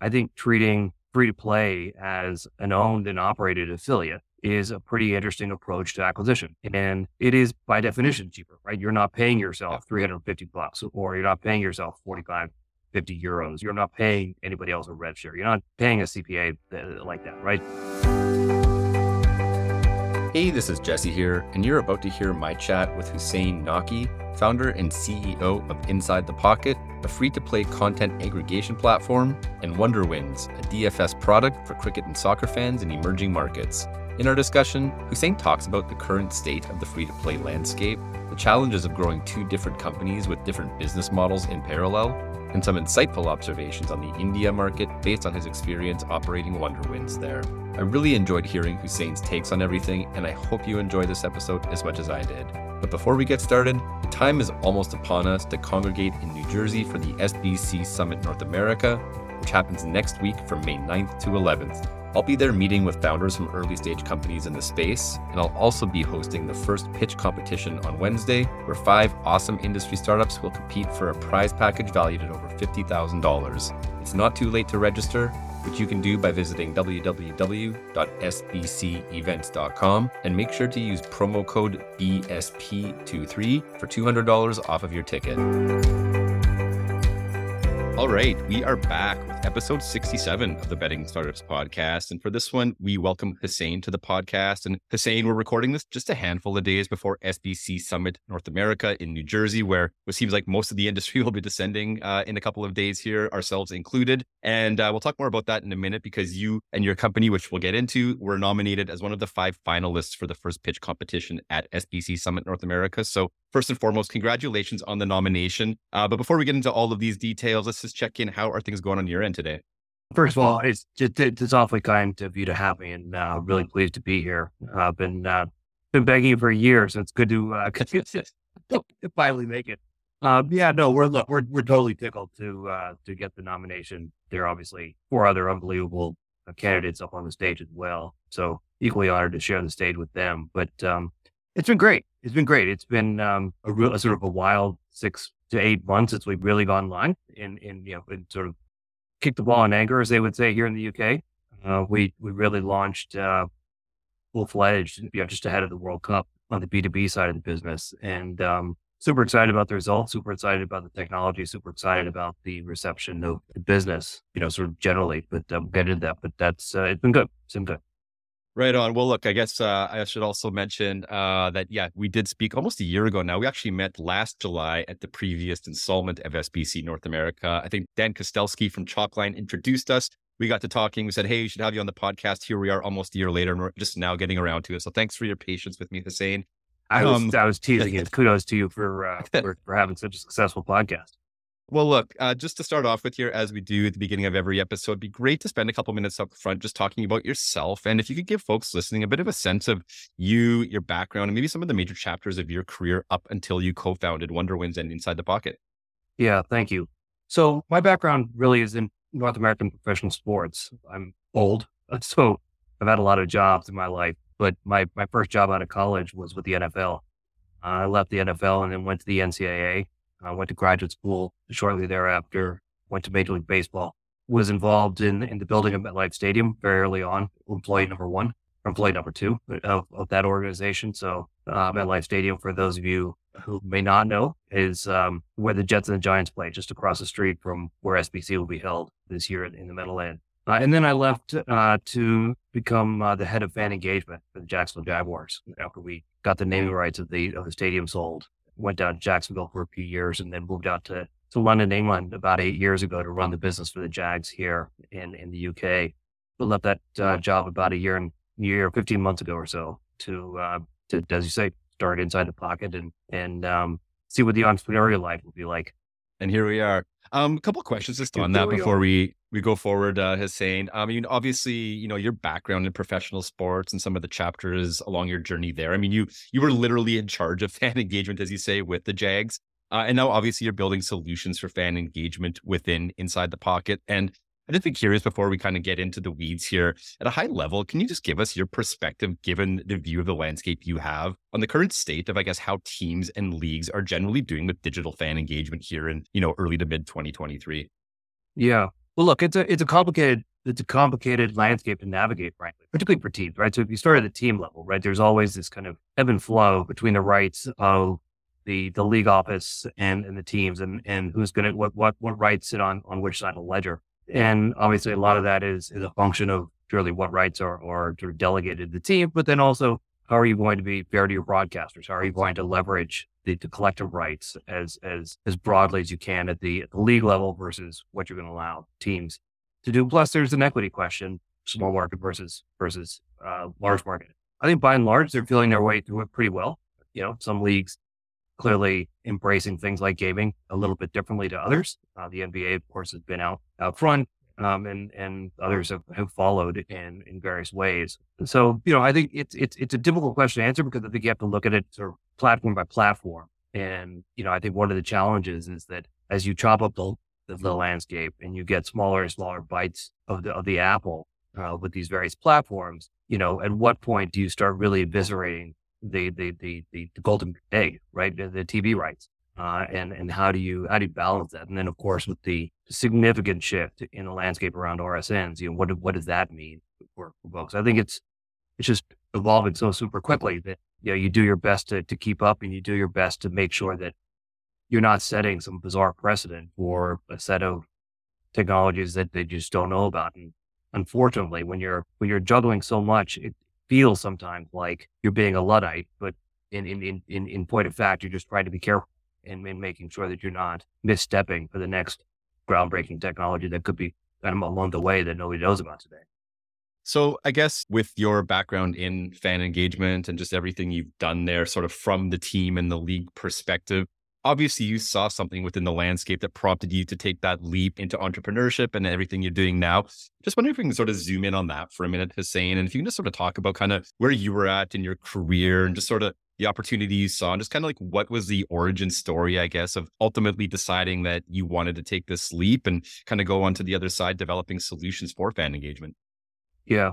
I think treating free to play as an owned and operated affiliate is a pretty interesting approach to acquisition. And it is by definition cheaper, right? You're not paying yourself 350 bucks or you're not paying yourself 45, 50 euros. You're not paying anybody else a rev share. You're not paying a CPA uh, like that, right? Hey, this is Jesse here, and you're about to hear my chat with Hussain Naqi, founder and CEO of Inside the Pocket, a free to play content aggregation platform, and WonderWins, a DFS product for cricket and soccer fans in emerging markets. In our discussion, Hussein talks about the current state of the free to play landscape, the challenges of growing two different companies with different business models in parallel, and some insightful observations on the India market based on his experience operating WonderWins there. I really enjoyed hearing Hussain's takes on everything, and I hope you enjoy this episode as much as I did. But before we get started, the time is almost upon us to congregate in New Jersey for the SBC Summit North America, which happens next week from May 9th to 11th. I'll be there meeting with founders from early stage companies in the space, and I'll also be hosting the first pitch competition on Wednesday, where five awesome industry startups will compete for a prize package valued at over $50,000. It's not too late to register, which you can do by visiting www.sbcevents.com and make sure to use promo code BSP23 for $200 off of your ticket. All right, we are back episode 67 of the Betting Startups podcast. And for this one, we welcome Hussain to the podcast. And Hussain, we're recording this just a handful of days before SBC Summit North America in New Jersey, where it seems like most of the industry will be descending uh, in a couple of days here, ourselves included. And uh, we'll talk more about that in a minute because you and your company, which we'll get into, were nominated as one of the five finalists for the first pitch competition at SBC Summit North America. So first and foremost, congratulations on the nomination. Uh, but before we get into all of these details, let's just check in. How are things going on your end today? First of all, it's just, it's awfully kind of you to have me, and uh, really pleased to be here. I've been uh, been begging you for years, so it's good to uh, finally make it. Uh, yeah, no, we're look, we're we're totally tickled to uh, to get the nomination. There are obviously four other unbelievable uh, candidates up on the stage as well, so equally honored to share the stage with them. But um, it's been great. It's been great. It's been um, a real a sort of a wild six to eight months since we've really gone live in, in you know, in sort of kicked the ball in anger, as they would say here in the UK. Uh, we, we really launched, uh, full fledged, you know, just ahead of the World Cup on the B2B side of the business. And, um, super excited about the results, super excited about the technology, super excited about the reception of the business, you know, sort of generally, but um, get into that. But that's, uh, it's been good. It's been good. Right on. Well, look, I guess uh, I should also mention uh, that, yeah, we did speak almost a year ago now. We actually met last July at the previous installment of SBC North America. I think Dan Kostelski from Chalkline introduced us. We got to talking. We said, hey, we should have you on the podcast. Here we are almost a year later, and we're just now getting around to it. So thanks for your patience with me, Hussain. I was, um, I was teasing it. Kudos to you for, uh, for, for having such a successful podcast. Well, look, uh, just to start off with here, as we do at the beginning of every episode, it'd be great to spend a couple minutes up front just talking about yourself. And if you could give folks listening a bit of a sense of you, your background, and maybe some of the major chapters of your career up until you co founded WonderWins and Inside the Pocket. Yeah, thank you. So, my background really is in North American professional sports. I'm old, so I've had a lot of jobs in my life, but my, my first job out of college was with the NFL. I left the NFL and then went to the NCAA I went to graduate school shortly thereafter, went to Major League Baseball, was involved in, in the building of MetLife Stadium very early on, employee number one, employee number two of, of that organization. So uh, MetLife Stadium, for those of you who may not know, is um, where the Jets and the Giants play, just across the street from where SBC will be held this year in the Meadowland. Uh, and then I left uh, to become uh, the head of fan engagement for the Jacksonville Jaguars after we got the naming rights of the of the stadium sold went down to Jacksonville for a few years and then moved out to, to London, England about eight years ago to run the business for the Jags here in, in the UK. But left that uh, job about a year and year, 15 months ago or so to, uh, to, as you say, start inside the pocket and, and, um, see what the entrepreneurial life will be like. And here we are. Um, a couple of questions just on that before we we go forward. Uh, Hussain, I mean, obviously, you know your background in professional sports and some of the chapters along your journey there. I mean, you you were literally in charge of fan engagement, as you say, with the Jags, uh, and now obviously you're building solutions for fan engagement within Inside the Pocket. And I'd just be curious before we kind of get into the weeds here at a high level. Can you just give us your perspective, given the view of the landscape you have on the current state of, I guess, how teams and leagues are generally doing with digital fan engagement here in, you know, early to mid 2023? Yeah. Well, look, it's a it's a complicated it's a complicated landscape to navigate, frankly, particularly for teams, right? So if you start at the team level, right, there's always this kind of ebb and flow between the rights of the the league office and, and the teams and and who's gonna what what what rights sit on on which side of the ledger. And obviously a lot of that is is a function of purely what rights are are sort of delegated to the team, but then also how are you going to be fair to your broadcasters? How are you going to leverage the, the collective rights as as as broadly as you can at the, at the league level versus what you're going to allow teams to do? Plus, there's an equity question: small market versus versus uh, large market. I think by and large they're feeling their way through it pretty well. You know, some leagues clearly embracing things like gaming a little bit differently to others. Uh, the NBA, of course, has been out out front, um, and and others have, have followed in in various ways. So, you know, I think it's it's it's a difficult question to answer because I think you have to look at it sort of platform by platform. And you know, I think one of the challenges is that as you chop up the the, the landscape and you get smaller and smaller bites of the of the apple uh, with these various platforms, you know, at what point do you start really eviscerating the the the the, the golden egg, right? The, the TV rights, uh, and and how do you how do you balance that? And then of course with the significant shift in the landscape around RSNs, you know, what what does that mean for, for folks? I think it's it's just evolving so super quickly that you know you do your best to to keep up, and you do your best to make sure that you're not setting some bizarre precedent for a set of technologies that they just don't know about. And unfortunately, when you're when you're juggling so much, it, feels sometimes like you're being a Luddite, but in, in, in, in point of fact, you're just trying to be careful and, in making sure that you're not misstepping for the next groundbreaking technology that could be kind of along the way that nobody knows about today. So, I guess with your background in fan engagement and just everything you've done there, sort of from the team and the league perspective, obviously you saw something within the landscape that prompted you to take that leap into entrepreneurship and everything you're doing now. Just wondering if we can sort of zoom in on that for a minute, Hussain, and if you can just sort of talk about kind of where you were at in your career and just sort of the opportunity you saw and just kind of like what was the origin story, I guess, of ultimately deciding that you wanted to take this leap and kind of go on to the other side, developing solutions for fan engagement. Yeah.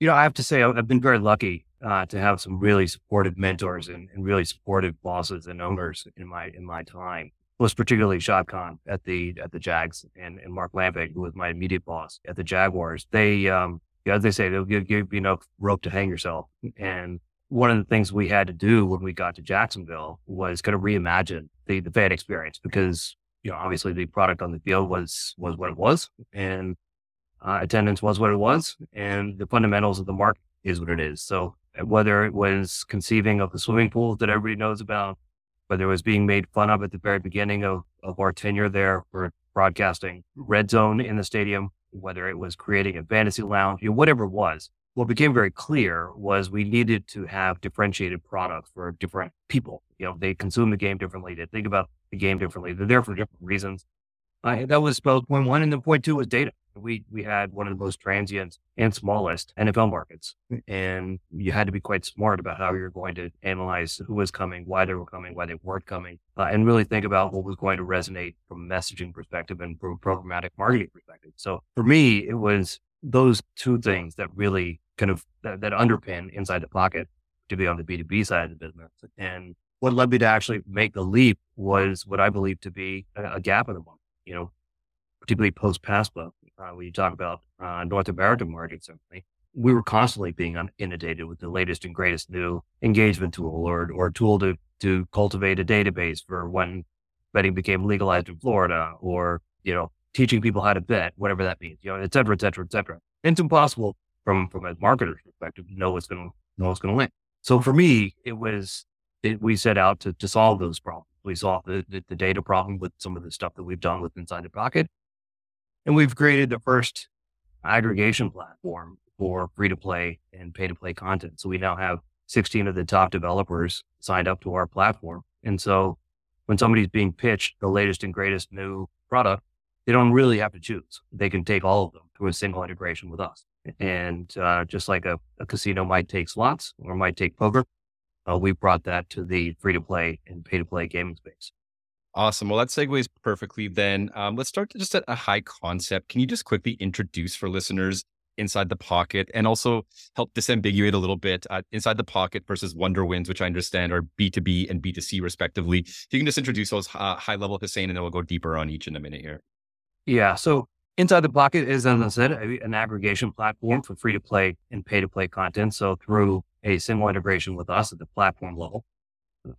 You know, I have to say, I've been very lucky uh, to have some really supportive mentors and, and, really supportive bosses and owners in my in my time. Most particularly Shad Khan at the at the Jags and, and Mark Lamping, who was my immediate boss at the Jaguars. They, um, as they say, they'll give, give you enough rope to hang yourself. And one of the things we had to do when we got to Jacksonville was kind of reimagine the the fan experience because you know obviously the product on the field was was what it was and uh, attendance was what it was and the fundamentals of the market is what it is. So whether it was conceiving of the swimming pools that everybody knows about, whether it was being made fun of at the very beginning of, of our tenure there for broadcasting red zone in the stadium, whether it was creating a fantasy lounge, you know, whatever it was, what became very clear was we needed to have differentiated products for different people. You know, they consume the game differently, they think about the game differently, they're there for different reasons. Uh, that was both point one, and then point two was data we we had one of the most transient and smallest NFL markets, and you had to be quite smart about how you're going to analyze who was coming, why they were coming, why they weren't coming, uh, and really think about what was going to resonate from a messaging perspective and from a programmatic marketing perspective. So for me, it was those two things that really kind of that, that underpin inside the pocket to be on the B2B side of the business. And what led me to actually make the leap was what I believe to be a, a gap in the market. You know, particularly post PASPA, uh, when you talk about uh, North American market, certainly, we were constantly being inundated with the latest and greatest new engagement tool or or tool to to cultivate a database for when betting became legalized in Florida, or you know, teaching people how to bet, whatever that means, you know, et cetera, et cetera, et cetera. It's impossible from from a marketer's perspective know what's going to know what's going to win. So for me, it was it, we set out to to solve those problems. We solved the, the, the data problem with some of the stuff that we've done with Inside the Pocket, and we've created the first aggregation platform for free to play and pay to play content. So we now have 16 of the top developers signed up to our platform. And so when somebody's being pitched the latest and greatest new product, they don't really have to choose. They can take all of them through a single integration with us. And uh, just like a, a, casino might take slots or might take poker, uh, we brought that to the free to play and pay to play gaming space. Awesome. Well, that segues perfectly then. Um, let's start just at a high concept. Can you just quickly introduce for listeners inside the pocket and also help disambiguate a little bit uh, inside the pocket versus WonderWins, which I understand are B2B and B2C respectively. If you can just introduce those uh, high level, Hussain, and then we'll go deeper on each in a minute here. Yeah. So Inside the Pocket is, as I said, an aggregation platform for free to play and pay to play content. So through a single integration with us at the platform level,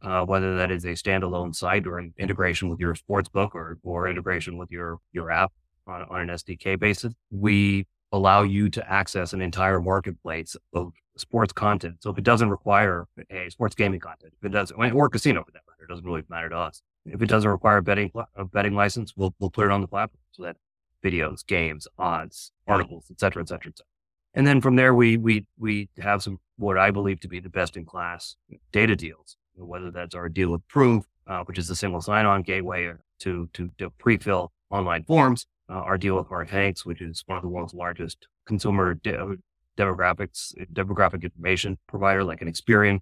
uh, whether that is a standalone site or an integration with your sports book or, or integration with your, your app on, on an SDK basis, we allow you to access an entire marketplace of sports content. So if it doesn't require a sports gaming content, if it does, or casino for that matter, it doesn't really matter to us. If it doesn't require a betting, a betting license, we'll, we'll put it on the platform so that videos, games, odds, articles, et cetera, et cetera, et cetera. And then from there, we, we, we have some, what I believe to be the best in class data deals, whether that's our deal with Prove, uh, which is a single sign on gateway to, to, to pre-fill online forms, uh, our deal with Mark Hanks, which is one of the world's largest consumer de- demographics, demographic information provider, like an Experian,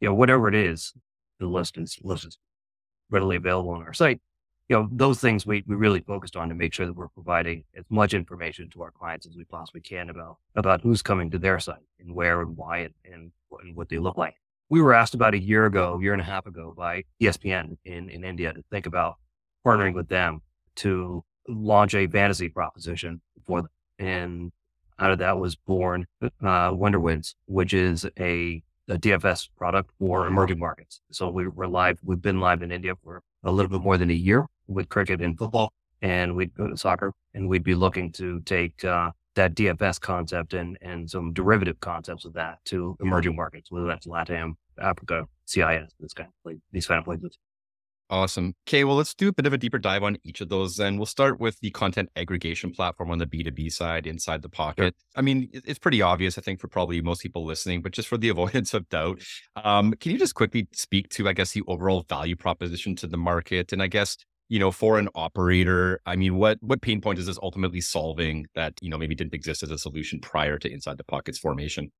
you know, whatever it is, the list is, list is readily available on our site you know, those things we, we really focused on to make sure that we're providing as much information to our clients as we possibly can about, about who's coming to their site and where and why and, and, and what they look like. We were asked about a year ago, a year and a half ago by ESPN in, in India to think about partnering with them to launch a fantasy proposition for them. And out of that was born uh, WonderWins, which is a, a DFS product for emerging markets. So we were live. We've been live in India for a little bit more than a year with cricket and football, and we'd go to soccer, and we'd be looking to take uh, that DFS concept and and some derivative concepts of that to emerging markets, whether that's LATAM, Africa, CIS, this kind of place, these kind of places. Awesome. Okay, well, let's do a bit of a deeper dive on each of those. And we'll start with the content aggregation platform on the B2B side inside the pocket. Sure. I mean, it's pretty obvious, I think, for probably most people listening, but just for the avoidance of doubt, um, can you just quickly speak to, I guess, the overall value proposition to the market? And I guess, you know, for an operator, I mean, what what pain point is this ultimately solving that, you know, maybe didn't exist as a solution prior to inside the pockets formation?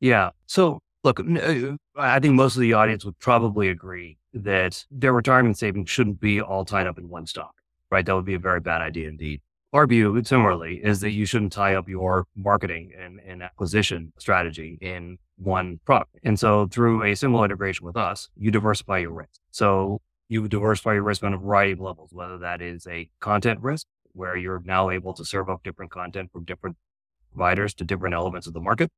Yeah. So look, uh, I think most of the audience would probably agree that their retirement savings shouldn't be all tied up in one stock, right? That would be a very bad idea indeed. Our view, similarly, is that you shouldn't tie up your marketing and, and acquisition strategy in one product. And so through a single integration with us, you diversify your risk. So you diversify your risk on a variety of levels, whether that is a content risk, where you're now able to serve up different content from different providers to different elements of the market,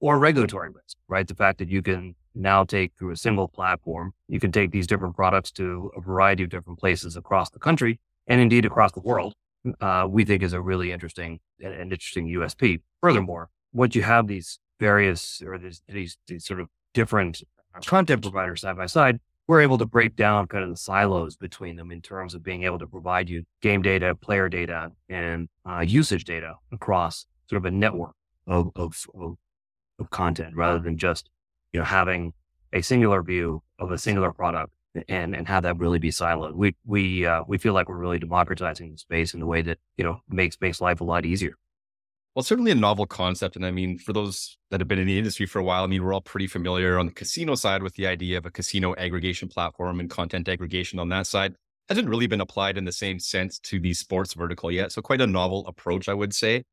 or regulatory risk, right? The fact that you can now take through a single platform, you can take these different products to a variety of different places across the country and indeed across the world, uh, we think is a really interesting and, interesting USP. Furthermore, once you have these various or these, these, these sort of different content providers side by side, we're able to break down kind of the silos between them in terms of being able to provide you game data, player data, and uh, usage data across sort of a network of, of, of of content rather than just, you know, having a singular view of a singular product and, and have that really be siloed. We, we, uh, we feel like we're really democratizing the space in a way that, you know, makes, makes life a lot easier. Well, certainly a novel concept. And I mean, for those that have been in the industry for a while, I mean, we're all pretty familiar on the casino side with the idea of a casino aggregation platform and content aggregation on that side. Hasn't really been applied in the same sense to the sports vertical yet. So quite a novel approach, I would say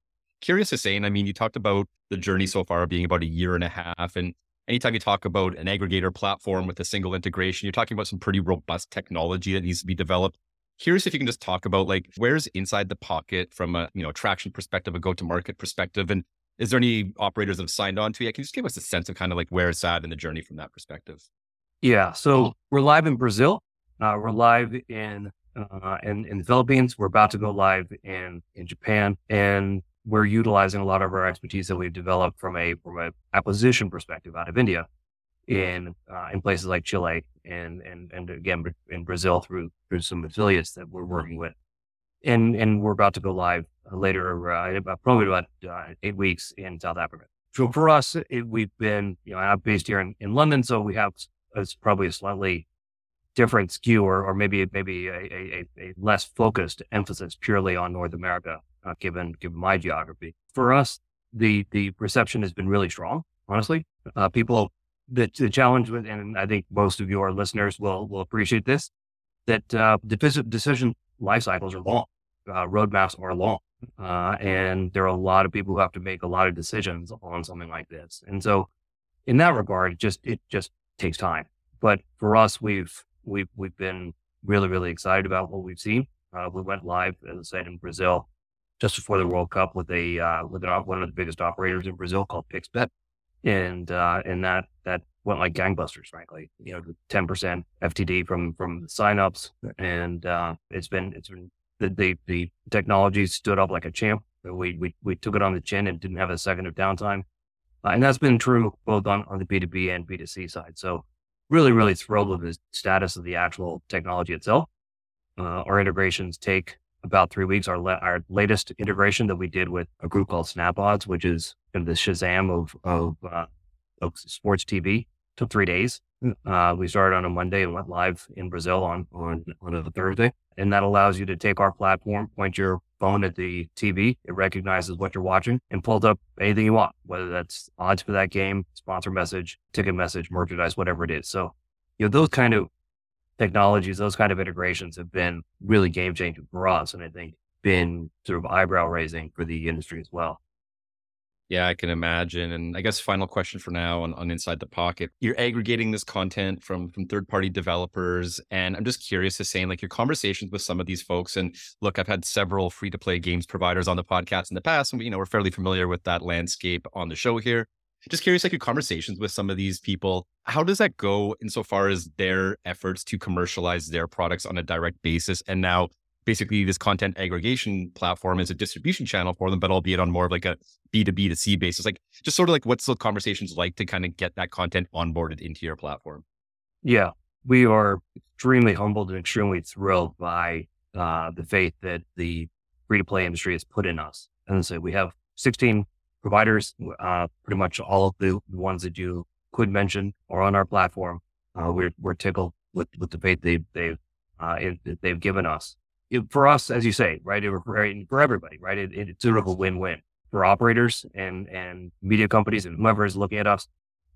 curious to say, and I mean, you talked about the journey so far being about a year and a half. And anytime you talk about an aggregator platform with a single integration, you're talking about some pretty robust technology that needs to be developed. Curious if you can just talk about like where's inside the pocket from a you know traction perspective, a go-to-market perspective, and is there any operators that have signed on to it? Can you just give us a sense of kind of like where it's at in the journey from that perspective? Yeah, so we're live in Brazil. Uh, we're live in uh, in, in the Philippines. We're about to go live in in Japan, and we're utilizing a lot of our expertise that we've developed from a from a acquisition perspective out of India in uh, in places like Chile and and and again in Brazil through through some affiliates that we're working with, and and we're about to go live later uh, probably about uh, eight weeks in South Africa. So for us, it, we've been you know I'm based here in, in London, so we have it's probably a slightly different skew or, or maybe maybe a, a, a less focused emphasis purely on North America uh, given given my geography. For us, the the reception has been really strong. Honestly, uh, people the the challenge with, and I think most of your listeners will will appreciate this, that uh, decision life cycles are long, uh, roadmaps are long, uh, and there are a lot of people who have to make a lot of decisions on something like this. And so, in that regard, it just it just takes time. But for us, we've we've we've been really really excited about what we've seen. Uh, we went live, as I said, in Brazil just before the World Cup with a uh, with an, one of the biggest operators in Brazil called PixBet, and uh, and that that went like gangbusters. Frankly, you know, ten percent FTD from from signups, and uh, it's been it's been the, the the technology stood up like a champ. We we we took it on the chin and didn't have a second of downtime, uh, and that's been true both on on the B two B and B two C side. So really really thrilled with the status of the actual technology itself. Uh, our integrations take about three weeks. Our, la- our latest integration that we did with a group called SnapOdds, which is kind of the Shazam of, of, uh, of sports TV, took three days. Uh, we started on a Monday and went live in Brazil on, on, on a Thursday. And that allows you to take our platform, point your phone at the TV. It recognizes what you're watching and pulls up anything you want, whether that's odds for that game, sponsor message, ticket message, merchandise, whatever it is. So, you know, those kind of technologies, those kind of integrations have been really game changing for us. And I think been sort of eyebrow raising for the industry as well. Yeah, I can imagine. And I guess final question for now on, on Inside the Pocket. You're aggregating this content from from third party developers. And I'm just curious to say, like your conversations with some of these folks. And look, I've had several free to play games providers on the podcast in the past. And you know, we're fairly familiar with that landscape on the show here. Just curious, like your conversations with some of these people, how does that go insofar as their efforts to commercialize their products on a direct basis? And now basically this content aggregation platform is a distribution channel for them, but albeit on more of like a B2B to C basis. Like just sort of like what's the conversations like to kind of get that content onboarded into your platform? Yeah, we are extremely humbled and extremely thrilled by uh, the faith that the free to play industry has put in us. And so we have 16 providers, uh, pretty much all of the ones that you could mention are on our platform. Uh, we're, we're tickled with, with the faith they, they've, uh, it, they've given us. It, for us, as you say, right, it, for, everybody, right, it, it's sort of a win-win for operators and, and media companies and whoever is looking at us.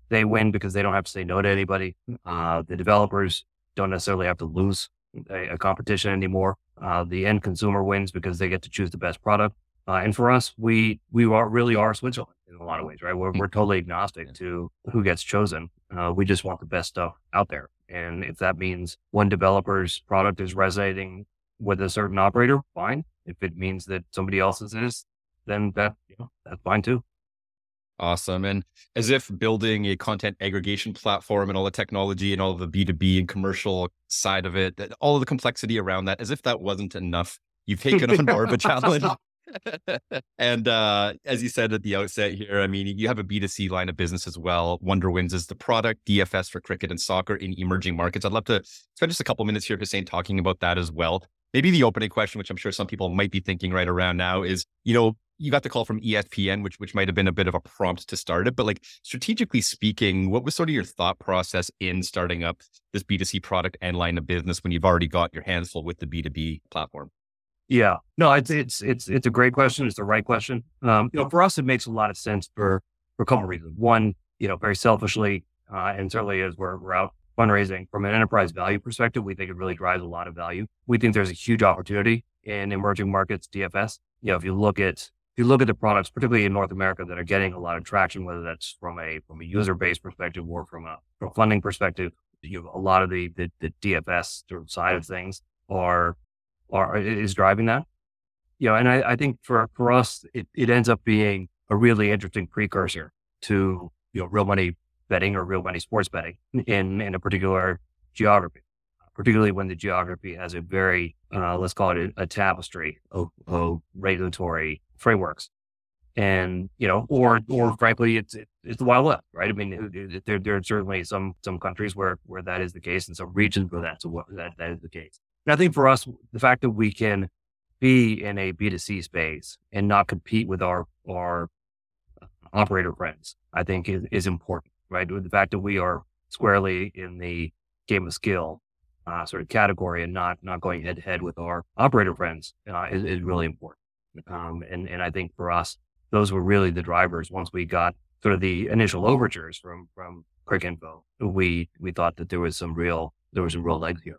They win because they don't have to say no to anybody. Uh, the developers don't necessarily have to lose a, a competition anymore. Uh, the end consumer wins because they get to choose the best product. Uh, and for us, we we are really are Switzerland in a lot of ways, right? We're, we're totally agnostic to who gets chosen. Uh, we just want the best stuff out there. And if that means one developer's product is resonating with a certain operator, fine. If it means that somebody else's is, then that you know, that's fine too. Awesome. And as if building a content aggregation platform and all the technology and all of the B2B and commercial side of it, all of the complexity around that, as if that wasn't enough, you've taken on more of a challenge and uh, as you said at the outset here, I mean, you have a B2C line of business as well. WonderWins is the product, DFS for cricket and soccer in emerging markets. I'd love to spend just a couple minutes here, Hussain, talking about that as well. Maybe the opening question, which I'm sure some people might be thinking right around now, is, you know, you got the call from ESPN, which which might have been a bit of a prompt to start it. But like strategically speaking, what was sort of your thought process in starting up this B2C product and line of business when you've already got your hands full with the B2B platform? Yeah, no, it's it's it's it's a great question. It's the right question. Um, you know, for us, it makes a lot of sense for for a couple of reasons. One, you know, very selfishly, uh, and certainly as we're we're out fundraising from an enterprise value perspective, we think it really drives a lot of value. We think there's a huge opportunity in emerging markets DFS. You know, if you look at if you look at the products, particularly in North America, that are getting a lot of traction, whether that's from a from a user base perspective or from a from a funding perspective, you have a lot of the the, the DFS side of things are or is driving that. You know, and I, I think for, for us, it, it ends up being a really interesting precursor to, you know, real money betting or real money sports betting in, in a particular geography, particularly when the geography has a very, uh, let's call it a, a tapestry of, of, regulatory frameworks. And, you know, or, or frankly, it's, it, it's the wild west, right? I mean, there, there are certainly some, some countries where, where that is the case and some regions where that's, that, that is the case. And I think for us, the fact that we can be in a B2C space and not compete with our, our operator friends, I think is, is important, right? With The fact that we are squarely in the game of skill uh, sort of category and not, not going head to head with our operator friends uh, is, is really important. Um, and, and I think for us, those were really the drivers. Once we got sort of the initial overtures from, from Cricinfo, we, we thought that there was some real, there was some real legs here.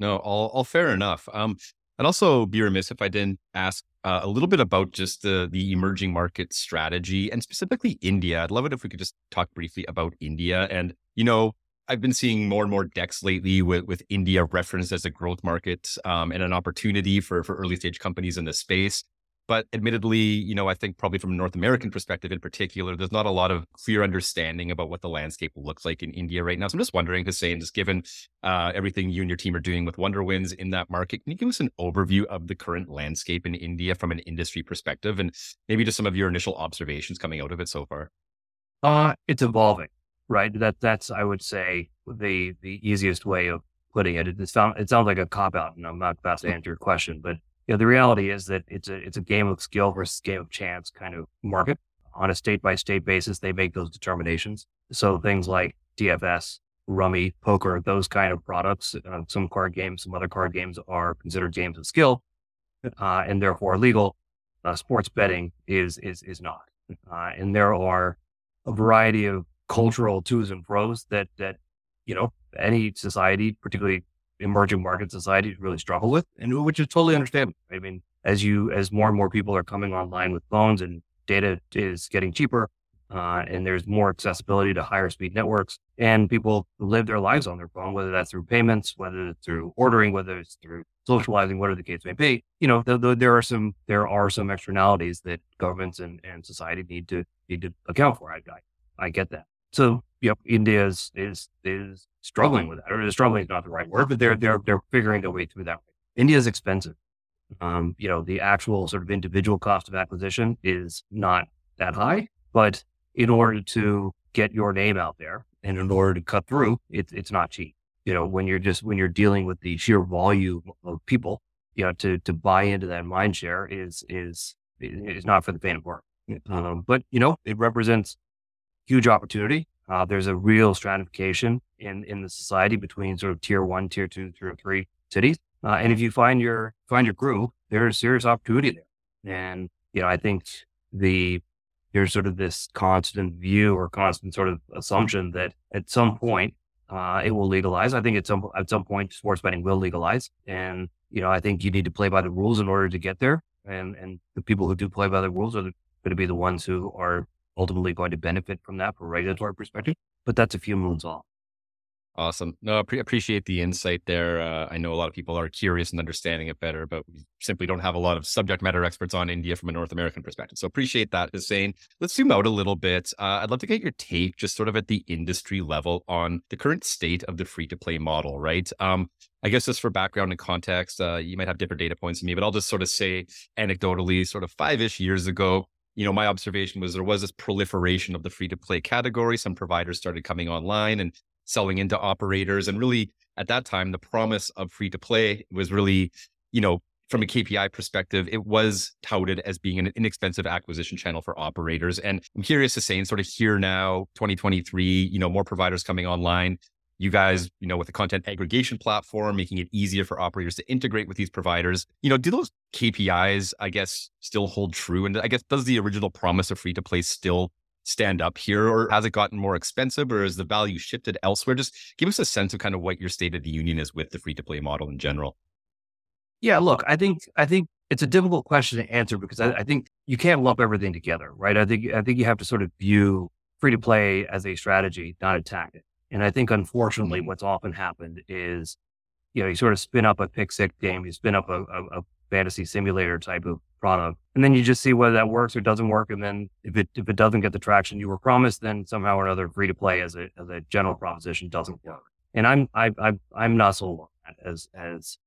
No, all, all fair enough. Um, I'd also be remiss if I didn't ask uh, a little bit about just the the emerging market strategy and specifically India. I'd love it if we could just talk briefly about India. And you know, I've been seeing more and more decks lately with with India referenced as a growth market um, and an opportunity for for early stage companies in the space. But admittedly, you know, I think probably from a North American perspective in particular, there's not a lot of clear understanding about what the landscape looks like in India right now. So I'm just wondering, Hussain, just given uh, everything you and your team are doing with WonderWins in that market, can you give us an overview of the current landscape in India from an industry perspective and maybe just some of your initial observations coming out of it so far? Uh, it's evolving, right? That that's I would say the the easiest way of putting it. It, sound, it sounds like a cop out, and I'm not about to answer your question, but you know, the reality is that it's a it's a game of skill versus game of chance kind of market. On a state by state basis, they make those determinations. So things like DFS, rummy, poker, those kind of products, uh, some card games, some other card games are considered games of skill, uh, and therefore legal. Uh, sports betting is is is not, uh, and there are a variety of cultural twos and fros that that you know any society, particularly emerging market societies really struggle with, and which is totally understandable. I mean, as you as more and more people are coming online with phones and data is getting cheaper, uh, and there's more accessibility to higher speed networks, and people live their lives on their phone, whether that's through payments, whether it's through ordering, whether it's through socializing, whatever the case may be. You know, the, the, there are some there are some externalities that governments and, and society need to need to account for. I, I, I get that. So yep, India is is is struggling with that, or struggling is not the right word, but they're they're they're figuring their way through that. India is expensive. Um, you know, the actual sort of individual cost of acquisition is not that high, but in order to get your name out there and in order to cut through, it's it's not cheap. You know, when you're just when you're dealing with the sheer volume of people, you know, to to buy into that mind share is is is not for the faint of heart. Um, but you know, it represents huge opportunity. Uh, there's a real stratification in in the society between sort of tier one, tier two, tier three cities. Uh, and if you find your find your group, there's serious opportunity there. And you know, I think the there's sort of this constant view or constant sort of assumption that at some point uh, it will legalize. I think at some at some point sports betting will legalize, and you know, I think you need to play by the rules in order to get there. And and the people who do play by the rules are going to be the ones who are ultimately going to benefit from that from a regulatory perspective. But that's a few moons off. Awesome. No, I pre- appreciate the insight there. Uh, I know a lot of people are curious and understanding it better, but we simply don't have a lot of subject matter experts on India from a North American perspective. So appreciate that, Hussain. Let's zoom out a little bit. Uh, I'd love to get your take, just sort of at the industry level, on the current state of the free to play model, right? Um, I guess just for background and context, uh, you might have different data points than me, but I'll just sort of say anecdotally, sort of five ish years ago, you know, my observation was there was this proliferation of the free to play category. Some providers started coming online and selling into operators. And really, at that time, the promise of free to play was really, you know, from a KPI perspective, it was touted as being an inexpensive acquisition channel for operators. And I'm curious to say, and sort of here now, 2023, you know, more providers coming online you guys, you know, with the content aggregation platform, making it easier for operators to integrate with these providers. You know, do those KPIs, I guess, still hold true? And I guess, does the original promise of free to play still stand up here, or has it gotten more expensive, or has the value shifted elsewhere? Just give us a sense of kind of what your state of the union is with the free to play model in general. Yeah, look, I think I think it's a difficult question to answer because I, I think you can't lump everything together, right? I think I think you have to sort of view free to play as a strategy, not a tactic. And I think unfortunately, mm-hmm. what's often happened is, you know, you sort of spin up a pick six game, you spin up a, a, a fantasy simulator type of product, and then you just see whether that works or doesn't work. And then if it if it doesn't get the traction you were promised, then somehow or another, free to play as a as a general proposition doesn't work. And I'm I, I I'm not sold on that as as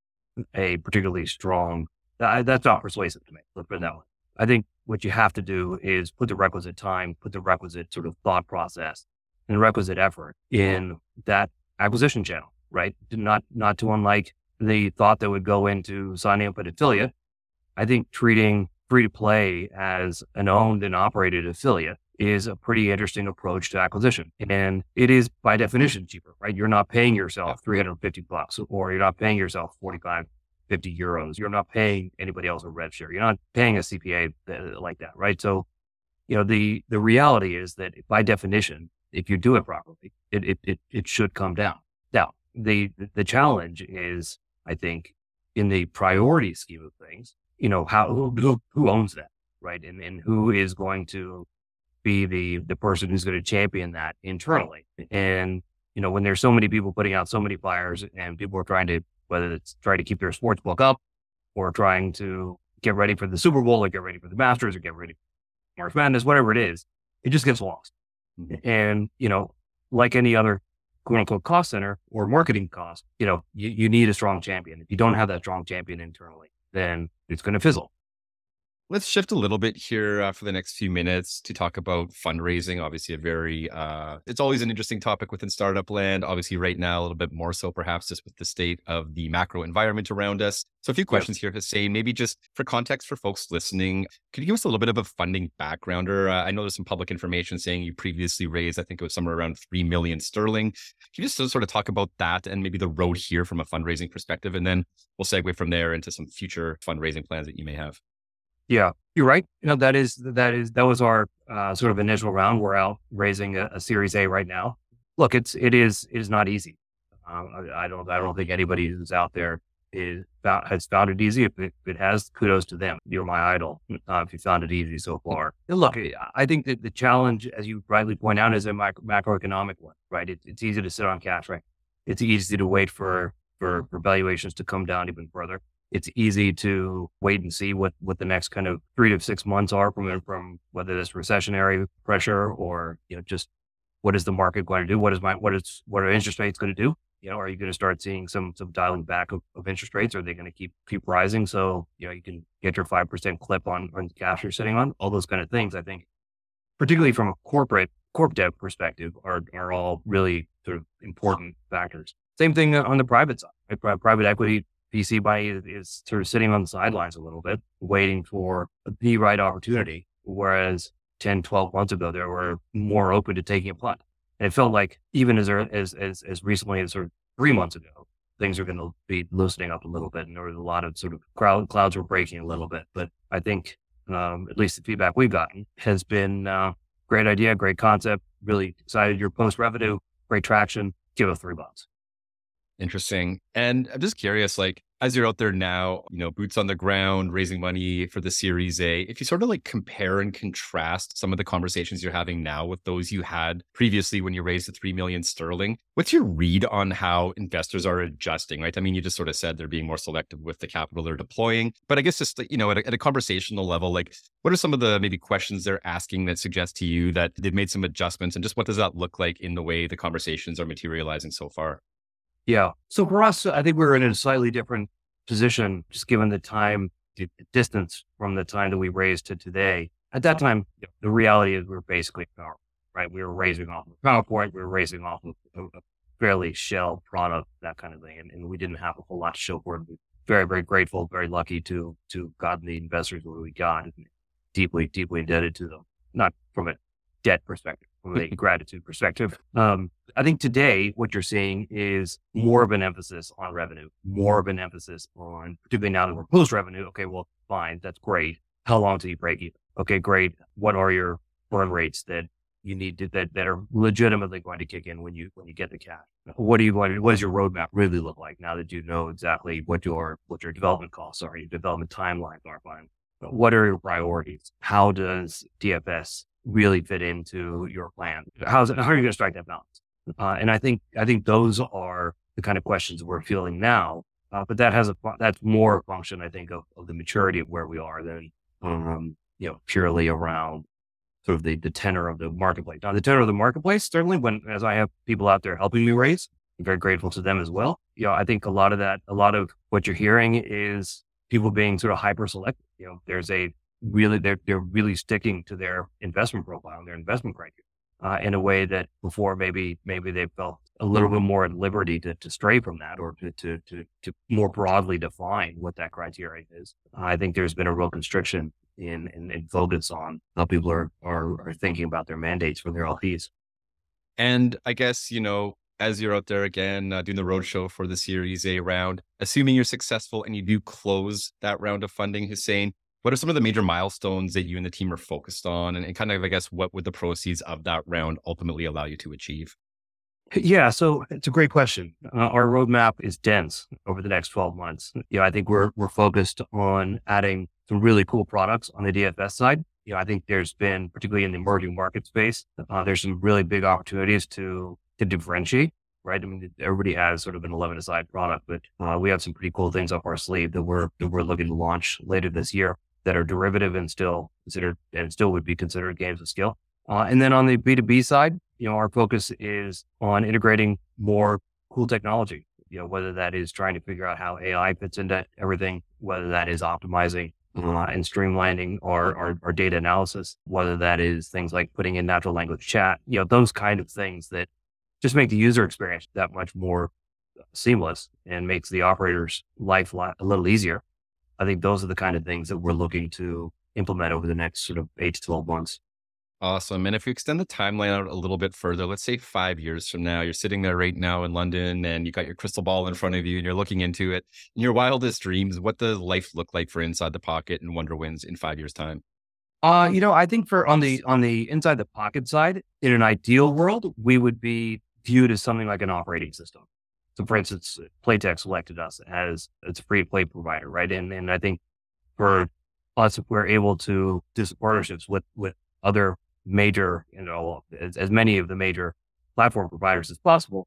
a particularly strong. I, that's not persuasive to me. Let's put it that way. I think what you have to do is put the requisite time, put the requisite sort of thought process and requisite effort in that acquisition channel, right? Not not to unlike the thought that would go into signing up an affiliate. I think treating free to play as an owned and operated affiliate is a pretty interesting approach to acquisition. And it is by definition cheaper, right? You're not paying yourself 350 bucks or you're not paying yourself 45, 50 euros. You're not paying anybody else a rev share. You're not paying a CPA uh, like that, right? So, you know, the, the reality is that by definition, if you do it properly, it, it, it, it should come down. Now, the, the challenge is, I think, in the priority scheme of things, you know, how, who, who owns that, right? And, and who is going to be the, the person who's going to champion that internally. And, you know, when there's so many people putting out so many fires and people are trying to, whether it's trying to keep their sports book up or trying to get ready for the Super Bowl or get ready for the Masters or get ready for March Madness, whatever it is, it just gets lost. Mm-hmm. And, you know, like any other quote unquote cost center or marketing cost, you know, you, you need a strong champion. If you don't have that strong champion internally, then it's going to fizzle. Let's shift a little bit here uh, for the next few minutes to talk about fundraising. Obviously, a very, uh, it's always an interesting topic within startup land. Obviously, right now, a little bit more so, perhaps, just with the state of the macro environment around us. So, a few questions here, Hussain. Maybe just for context for folks listening, could you give us a little bit of a funding backgrounder? Uh, I know there's some public information saying you previously raised, I think it was somewhere around 3 million sterling. Can you just sort of talk about that and maybe the road here from a fundraising perspective? And then we'll segue from there into some future fundraising plans that you may have. Yeah, you're right. You know that is that is that was our uh, sort of initial round. We're out raising a, a, Series A right now. Look, it's it is it is not easy. Um, I, I, don't I don't think anybody who's out there is has found it easy. If it, if it, has, kudos to them. You're my idol. Uh, if you found it easy so far. Look, I think that the challenge, as you rightly point out, is a macro, macroeconomic one. Right? It, it's easy to sit on cash. Right? It's easy to wait for for, for valuations to come down even further it's easy to wait and see what, what the next kind of three to six months are from, from whether this recessionary pressure or, you know, just what is the market going to do? What is my, what is, what are interest rates going to do? You know, are you going to start seeing some, some dialing back of, of interest rates? Are they going to keep, keep rising? So, you know, you can get your 5% clip on, on cash you're sitting on, all those kind of things. I think, particularly from a corporate, corp dev perspective are, are all really sort of important factors. Same thing on the private side. Private equity VC money is sort of sitting on the sidelines a little bit, waiting for the right opportunity. Whereas 10, 12 months ago, they were more open to taking a punt. And it felt like even as, as, as, as recently as sort of three months ago, things are going to be loosening up a little bit. And there was a lot of sort of crowd, clouds were breaking a little bit. But I think, um, at least the feedback we've gotten has been uh, great idea, great concept, really excited. Your post revenue, great traction, give it three bucks. Interesting. And I'm just curious, like, as you're out there now, you know, boots on the ground, raising money for the Series A, if you sort of like compare and contrast some of the conversations you're having now with those you had previously when you raised the 3 million sterling, what's your read on how investors are adjusting, right? I mean, you just sort of said they're being more selective with the capital they're deploying, but I guess just, you know, at a, at a conversational level, like what are some of the maybe questions they're asking that suggest to you that they've made some adjustments and just what does that look like in the way the conversations are materializing so far? Yeah. So for us, I think we're in a slightly different position, just given the time, the distance from the time that we raised to today. At that time, the reality is we are basically power, right? We were raising off of PowerPoint, we were raising off of a, fairly shell product, that kind of thing. And, and, we didn't have a whole lot to show for it. We're very, very grateful, very lucky to, to gotten the investors where we got deeply, deeply indebted to them, not from a debt perspective, from a gratitude perspective. Um, I think today what you're seeing is more of an emphasis on revenue, more of an emphasis on, particularly now that we're post revenue. Okay, well, fine, that's great. How long till you break even? Okay, great. What are your burn rates that you need to, that, that are legitimately going to kick in when you, when you get the cash? What are you going to, what does your roadmap really look like now that you know exactly what your, what your development costs are, your development timelines are, fine. What are your priorities? How does DFS really fit into your plan? How's it, how are you going to strike that balance? Uh, and I think, I think those are the kind of questions we're feeling now. Uh, but that has a, that's more a function, I think, of, of the maturity of where we are than, um, you know, purely around sort of the, the tenor of the marketplace. Now, the tenor of the marketplace, certainly when, as I have people out there helping me raise, I'm very grateful to them as well. You know, I think a lot of that, a lot of what you're hearing is people being sort of hyper selective. You know, there's a really, they're, they're really sticking to their investment profile and their investment criteria uh, in a way that before maybe maybe they felt a little bit more at liberty to, to stray from that or to, to, to, to more broadly define what that criteria is. I think there's been a real constriction in, in, in focus on how people are, are, are thinking about their mandates for their LPs. And I guess, you know, as you're out there again uh, doing the roadshow for the Series A round, assuming you're successful and you do close that round of funding, Hussain, what are some of the major milestones that you and the team are focused on? And, and kind of, I guess, what would the proceeds of that round ultimately allow you to achieve? Yeah, so it's a great question. Uh, our roadmap is dense over the next 12 months. You know, I think we're we're focused on adding some really cool products on the DFS side. You know, I think there's been, particularly in the emerging market space, uh, there's some really big opportunities to to differentiate right? I mean, everybody has sort of an 11 aside product, but uh, we have some pretty cool things up our sleeve that we're that we're looking to launch later this year that are derivative and still considered and still would be considered games of skill. Uh, and then on the B2B side, you know, our focus is on integrating more cool technology. You know, whether that is trying to figure out how AI fits into everything, whether that is optimizing uh, and streamlining our, our, our data analysis, whether that is things like putting in natural language chat, you know, those kind of things that just make the user experience that much more seamless and makes the operator's life a little easier. I think those are the kind of things that we're looking to implement over the next sort of eight to 12 months. Awesome. And if you extend the timeline out a little bit further, let's say five years from now, you're sitting there right now in London and you got your crystal ball in front of you and you're looking into it. In your wildest dreams, what does life look like for Inside the Pocket and WonderWins in five years' time? Uh, you know, I think for on the on the inside the pocket side, in an ideal world, we would be viewed as something like an operating system. So, for instance, Playtech selected us as a free play provider, right? And and I think for us, if we're able to do some partnerships with with other major, you know, as, as many of the major platform providers as possible,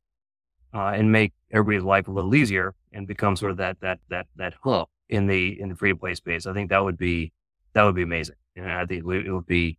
uh, and make everybody's life a little easier and become sort of that that that that hub in the in the free play space. I think that would be that would be amazing, and I think it would be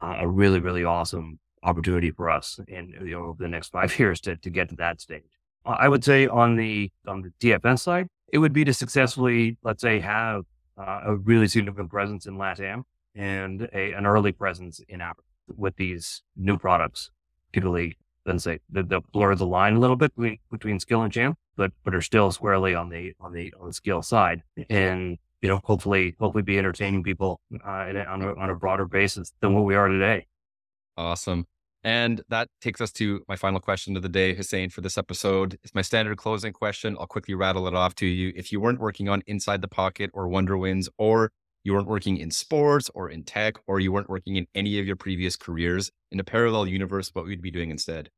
a really really awesome opportunity for us in you know over the next five years to to get to that stage. I would say on the on the DFS side, it would be to successfully, let's say, have uh, a really significant presence in LATAM and a, an early presence in Africa with these new products, particularly, let's say, they'll blur the line a little bit between, between skill and champ, but but are still squarely on the on the on the skill side, and you know, hopefully, hopefully, be entertaining people uh, on a on a broader basis than what we are today. Awesome. And that takes us to my final question of the day, Hussain, for this episode. It's my standard closing question. I'll quickly rattle it off to you. If you weren't working on Inside the Pocket or WonderWins, or you weren't working in sports or in tech, or you weren't working in any of your previous careers in a parallel universe, what would you be doing instead?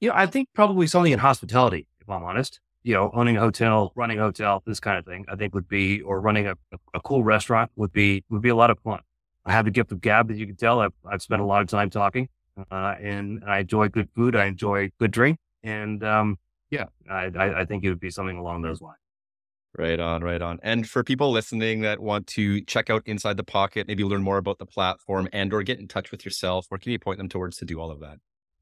You know, I think probably something in hospitality, if I'm honest. You know, owning a hotel, running a hotel, this kind of thing, I think would be, or running a, a cool restaurant would be, would be a lot of fun. I have the gift of gab, as you can tell. I've, I've spent a lot of time talking, uh, and I enjoy good food. I enjoy good drink, and um, yeah, I, I, I think it would be something along those lines. Right on, right on. And for people listening that want to check out Inside the Pocket, maybe learn more about the platform and or get in touch with yourself, where can you point them towards to do all of that?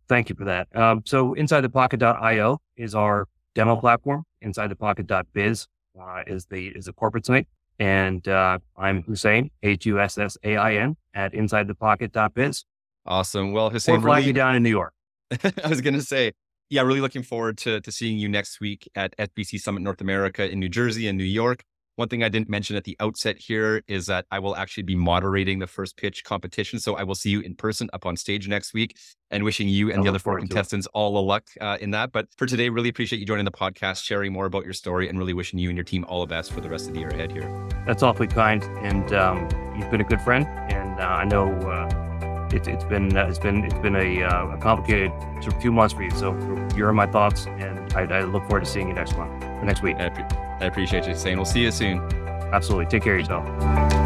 Thank you for that. Um, so InsideThePocket.io is our demo platform. InsideThePocket.biz uh, is the is the corporate site. And uh, I'm Hussain, H U S S A I N, at InsideThePocket.biz. Awesome. Well, Hussain, or fly really... down in New York. I was going to say, yeah, really looking forward to, to seeing you next week at SBC Summit North America in New Jersey and New York. One thing I didn't mention at the outset here is that I will actually be moderating the first pitch competition. So I will see you in person up on stage next week and wishing you and I the other four contestants all the luck uh, in that. But for today, really appreciate you joining the podcast, sharing more about your story, and really wishing you and your team all the best for the rest of the year ahead here. That's awfully kind. And um, you've been a good friend. And uh, I know. Uh, it, has been uh, it's been it's been a, uh, a complicated few months for you. So you're in my thoughts, and I, I look forward to seeing you next month next week. I, I appreciate you saying. We'll see you soon. Absolutely. Take care of yourself.